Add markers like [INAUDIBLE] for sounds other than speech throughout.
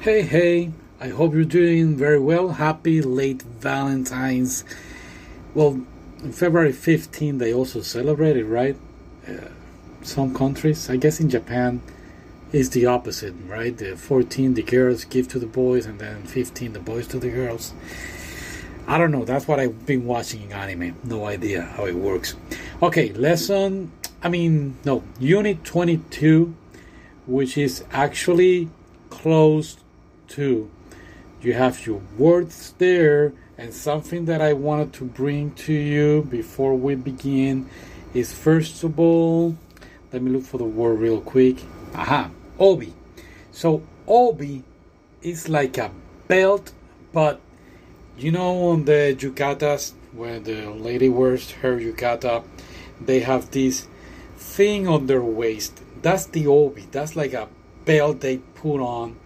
Hey, hey, I hope you're doing very well. Happy late Valentine's. Well, February 15th, they also celebrated, right? Uh, some countries, I guess in Japan, is the opposite, right? The 14, the girls give to the boys, and then 15, the boys to the girls. I don't know. That's what I've been watching in anime. No idea how it works. Okay, lesson. I mean, no, unit 22, which is actually closed to. You have your words there, and something that I wanted to bring to you before we begin is first of all, let me look for the word real quick. Aha, obi. So, obi is like a belt, but you know, on the yucatas, where the lady wears her yukata, they have this thing on their waist. That's the obi. That's like a belt they put on.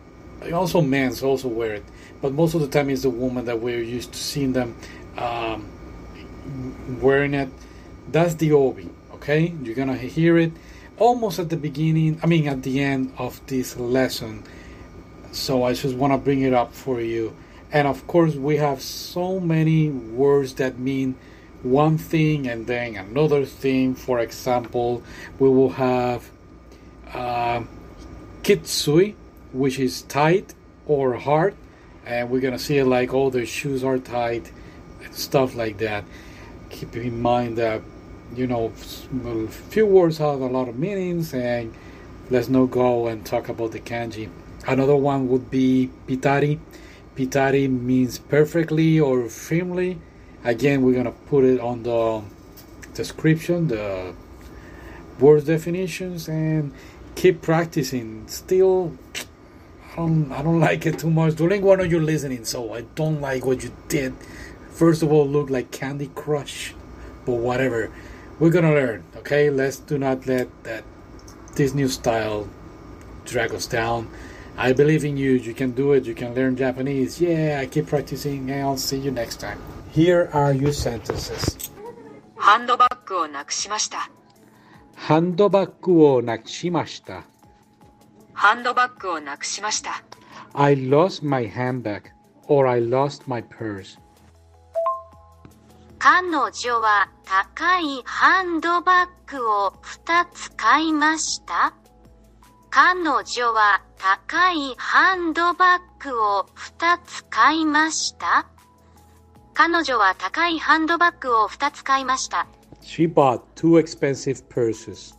Also, men's also wear it, but most of the time it's the woman that we're used to seeing them um, wearing it. That's the obi. Okay, you're gonna hear it almost at the beginning. I mean, at the end of this lesson. So I just want to bring it up for you and of course, we have so many words that mean one thing and then another thing. For example, we will have uh, kitsui, which is tight or hard, and we're gonna see it like all oh, the shoes are tight and stuff like that. Keep in mind that you know a few words have a lot of meanings, and let's not go and talk about the kanji. Another one would be pitari Pitari means perfectly or firmly. Again, we're gonna put it on the description, the word definitions, and keep practicing. Still, I don't, I don't [LAUGHS] like it too much. Duolingo, I know you're listening, so I don't like what you did. First of all, look like Candy Crush, but whatever. We're gonna learn, okay? Let's do not let that this new style drag us down. I believe in you. You can do it. You can learn Japanese. Yeah, I keep practicing, and I'll see you next time. Here are your sentences. ハンドバッグをなくしました。ハンドバッグをなくしました。 ハンドバッグをなくしました。I lost my handbag or I lost my purse. 彼女は高いハンドバッグを2つ買いました。彼女は高いハンドバッグを2つ買いました彼女は高いハンドバッグを2つ買いました。She bought two expensive purses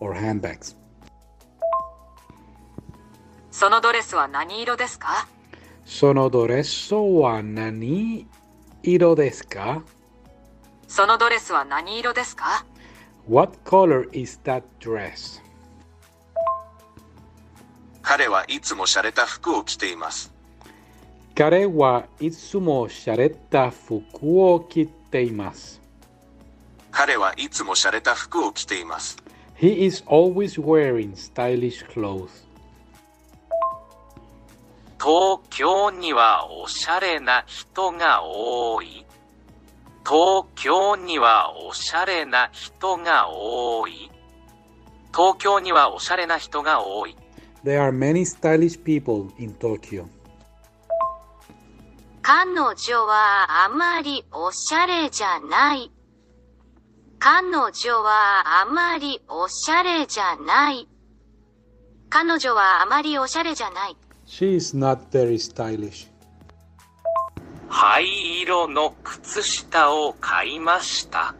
or handbags. そのドレスは何色ですか？そのドレスは何色ですか？そのドレスは何色ですか？What color is that dress? 彼はいつも洒落た服を着ています。彼はいつも洒落た服を着ています。彼はいつも洒落た服を着ています。He is always wearing stylish clothes. 東京にはおしゃれな人が多い。東京にはおしゃれな人が多い。東京にはおしゃれな人が多い。There are many stylish people in Tokyo. 彼女はあまりおしゃれじゃない。彼女はあまりおしゃれじゃない。彼女はあまりおしゃれじゃない。She is not very stylish. 灰色の靴下を買いました。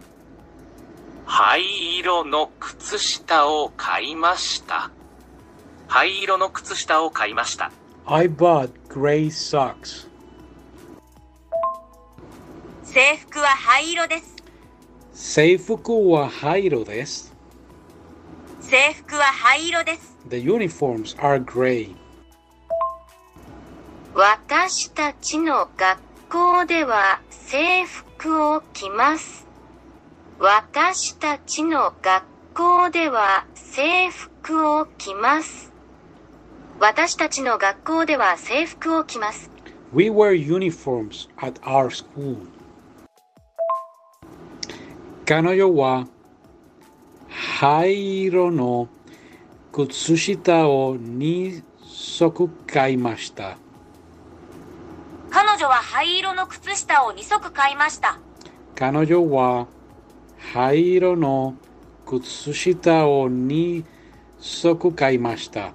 灰色の靴下を買いました。灰色の靴下を買いました。I bought gray socks. 制服は灰色です。制服は灰色です。制服は灰色です。The uniforms are gray. 私たちの学校では制服を着ます。私たちの学校では制服を着ます。私たちの学校では制服を着ます。We wear uniforms at our school. 彼女は灰色の靴下を2足買いました。彼女は灰色の靴下を2足買いました。彼女は灰色の靴下を2足買いました。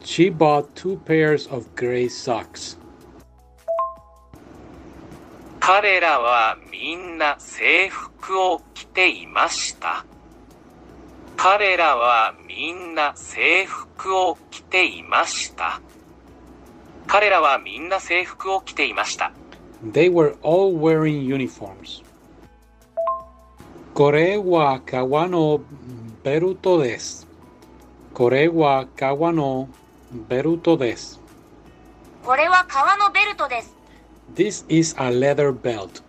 She bought two pairs of gray socks. 彼らはみんな制服を着ていました。彼らはみんな制服を着ていました。彼らはみんな制服を着ていました。They were all wearing uniforms. これは革のベルトです。これは革のベルトです。これは革のベルトです。This is a leather belt.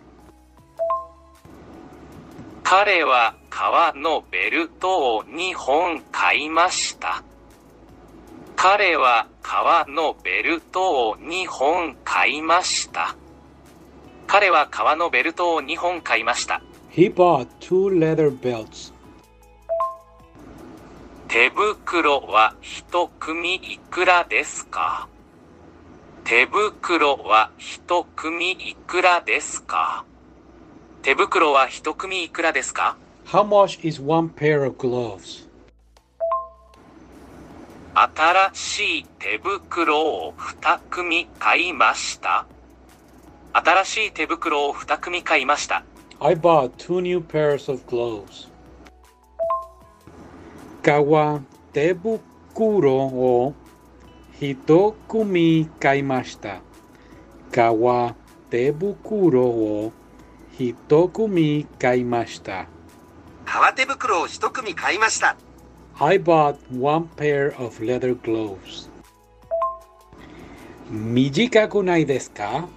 彼は革のベルトを2本買いました。彼は革のベルトを2本買いました。彼は革のベルトを2本買いました。He bought two leather belts. 手袋は一組いくらですか？手袋は一組いくらですか？手袋は一組いくらですか？How much is one pair of gloves? 新しい手袋を二組買いました。新しい手袋を二組買いました。I bought two new pairs of gloves. 革手袋を一組買いました。革手袋を一組買いました。革手袋を一組買いました。I bought one pair of leather gloves. 短くないですか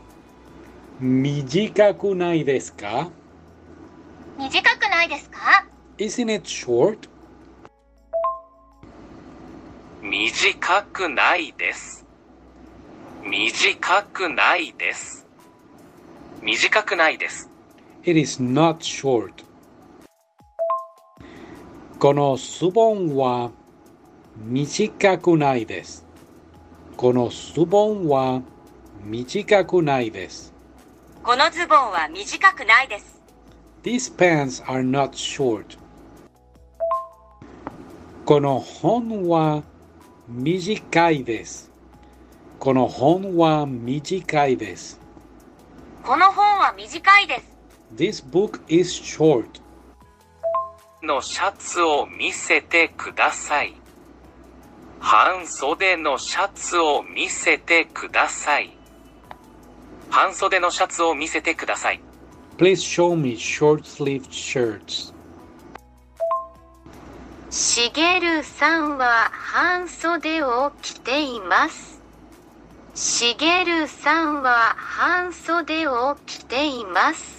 短くないですか短くないですか Isn't it short? 短くないです。短くないです。短くないです。It is not short. このズボンは短くないです。このズボンは短くないです。このズボンは短くないです。These pants are not short. この本は短いです。この本は短いです。この本は短いです。This book is short. のシャツを見せてください。半袖のシャツを見せてください。半袖のシャツを見せてください。Please show me short sleeved shirts. しげるさんは半袖を着ています。しげるさんは半袖を着ています。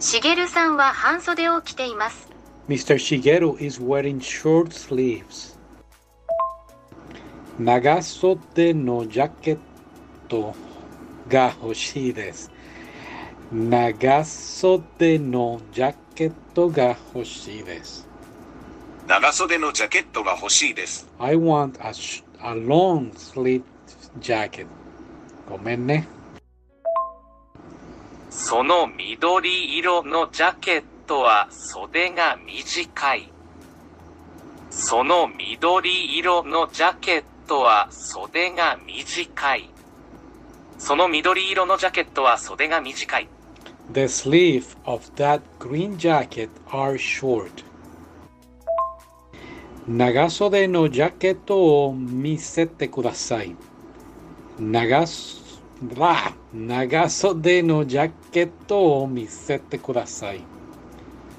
しげるさんは半袖を着ています。Mr. Shigeru is wearing short sleeves. 長袖のジャケットが欲しいです。長袖のジャケットが欲しいです。長袖のジャケットが欲しいです。I want a, sh- a long sleeve jacket. ごめんね。その緑色のジャケットは袖が短い。その緑色のジャケットは袖が短い。その緑色のジャケットは袖が短い。The sleeve of that green jacket are short. 長袖のジャケットを見せてください。長すあ長袖のジャケットを見せてください。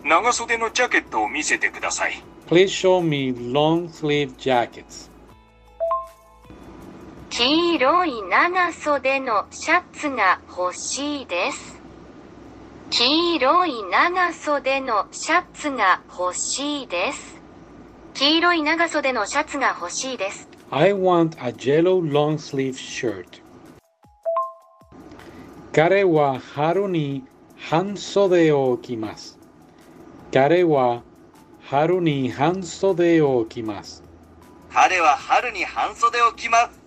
長袖のジャケットを見せてください。Please show me long sleeve jackets. 黄色い長袖のシャツが欲しいです。黄色い長袖のシャツが欲しいです。黄色い長袖のシャツが欲しいです。I want a yellow long sleeve shirt. 彼は春に半袖を着ます。彼は春に半袖を着ます。彼は春に半袖を着ます。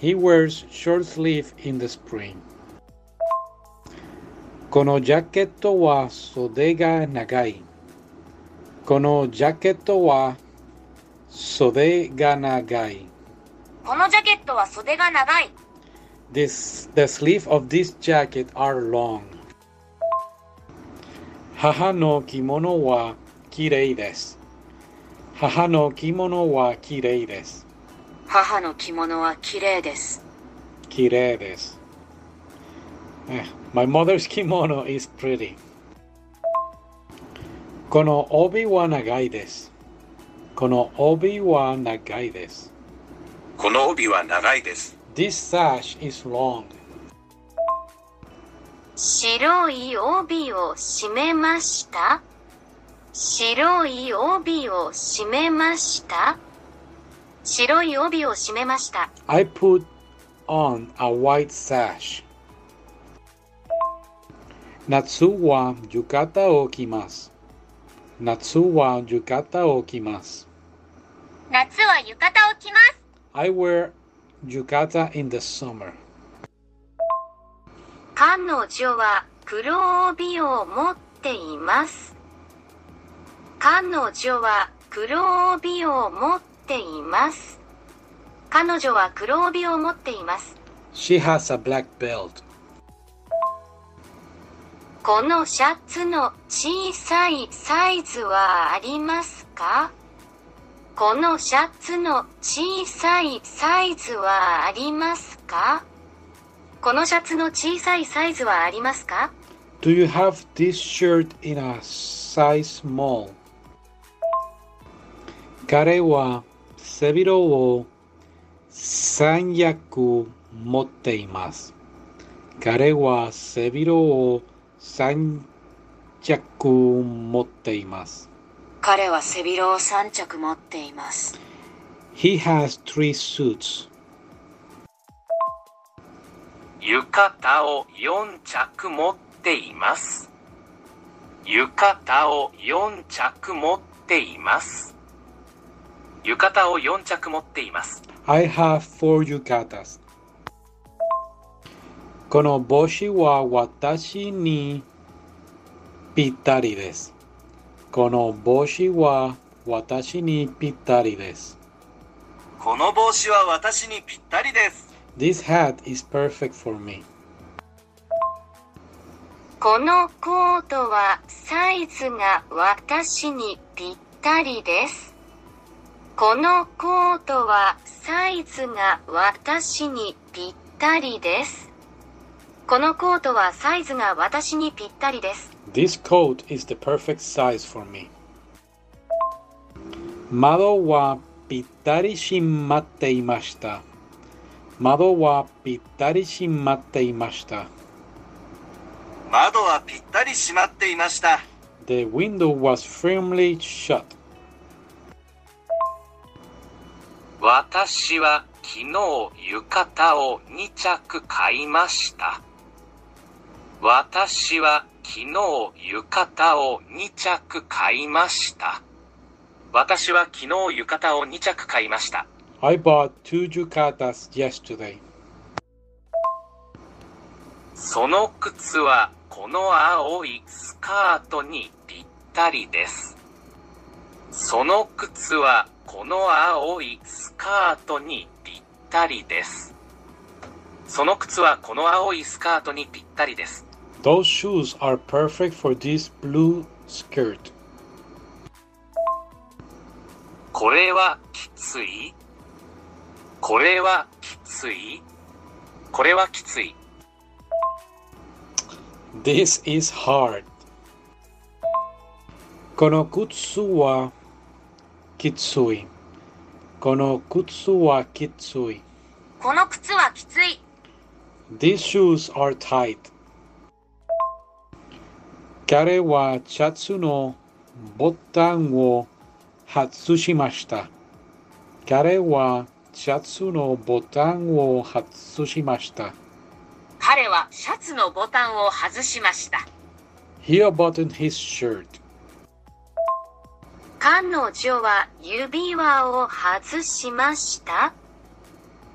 He wears short sleeve in the spring. このジャケットは袖が長い。このジャケットは袖が長い。このジャケットは袖が長い。This, the sleeve of this jacket are long. 母の着物は綺麗です。母の着物は綺麗です。母の着物は綺麗です。綺麗です。Eh, My mother's kimono is pretty. この帯は長いです。この帯は長いです。この帯は長いです。This sash is long. 白い帯を締めました？白い帯を締めました？白い帯を締めました。I put on a white sash. 夏は浴衣を着ます。夏は浴衣を着ます。夏は浴衣を着ます。I wear yukata in the summer. 彼女は黒帯を持っています。彼女は黒帯を持っています。彼女は黒帯を持っています。She has a black belt. このシャツの小さいサイズはありますか？このシャツの小さいサイズはありますか？このシャツの小さいサイズはありますか？Do you have this shirt in a size small? 彼は背広を三役持っています。彼は背広を三着持っています。彼は背広を3着持っています。He has three suits. 浴衣を4着持っています。浴衣を4着持っています。浴衣を4着持っています。I have four yukatas. この帽子は私にぴったりです。この帽子は私にぴったりです。この帽子は私にぴったりです。This hat is perfect for me. このコートはサイズが私にぴったりです。このコートはサイズが私にぴったりです。このコートはサイズが私にぴったりです。This coat is the perfect size for me. 窓はぴったり閉まっていました。窓はぴったり閉まっていました。窓はぴったり閉まっていました。The window was firmly shut. 私は昨日浴衣を2着買いました。私は昨日浴衣を2着買いました。私は昨日浴衣を2着買いました。I bought two yukatas yesterday. その靴はこの青いスカートにぴったりです。その靴はこの青いスカートにぴったりです。その靴はこの青いスカートにぴったりです。Those shoes are perfect for this blue skirt. これはきついこれはきついこれはきつい。 This is hard. この靴はきつい。この靴はきつい。この靴はきつい。 These shoes are tight. 彼はシャツのボタンを外しました。彼はシャツのボタンを外しました。彼はシャツのボタンを外しました。He buttoned his shirt. 彼女は指輪を外しました？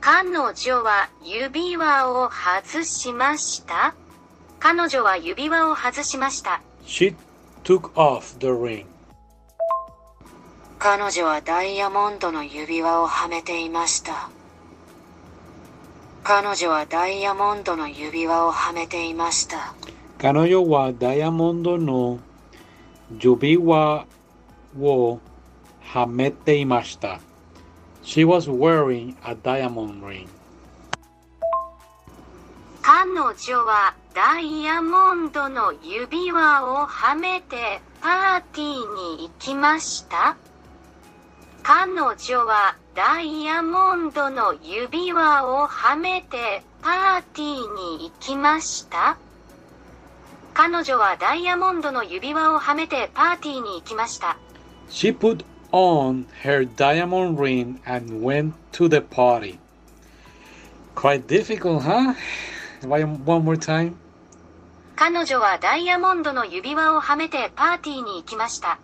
彼女は指輪を外しました？彼女は指輪を外しました。She took off the ring. 彼女はダイヤモンドの指輪をはめていました。彼女はダイヤモンドの指輪をはめていました。彼女はダイヤモンドの指輪をはめていました。She was wearing a diamond ring. 彼女はダイヤモンドの指輪をはめてパーティーに行きました。彼女はダイヤモンドの指輪をはめてパーティーに行きました。彼女はダイヤモンドの指輪をはめてパーティーに行きました。She put on her diamond ring and went to the party. Quite difficult, huh? One one more time? 彼女はダイヤモンドの指輪をはめてパーティーに行きました。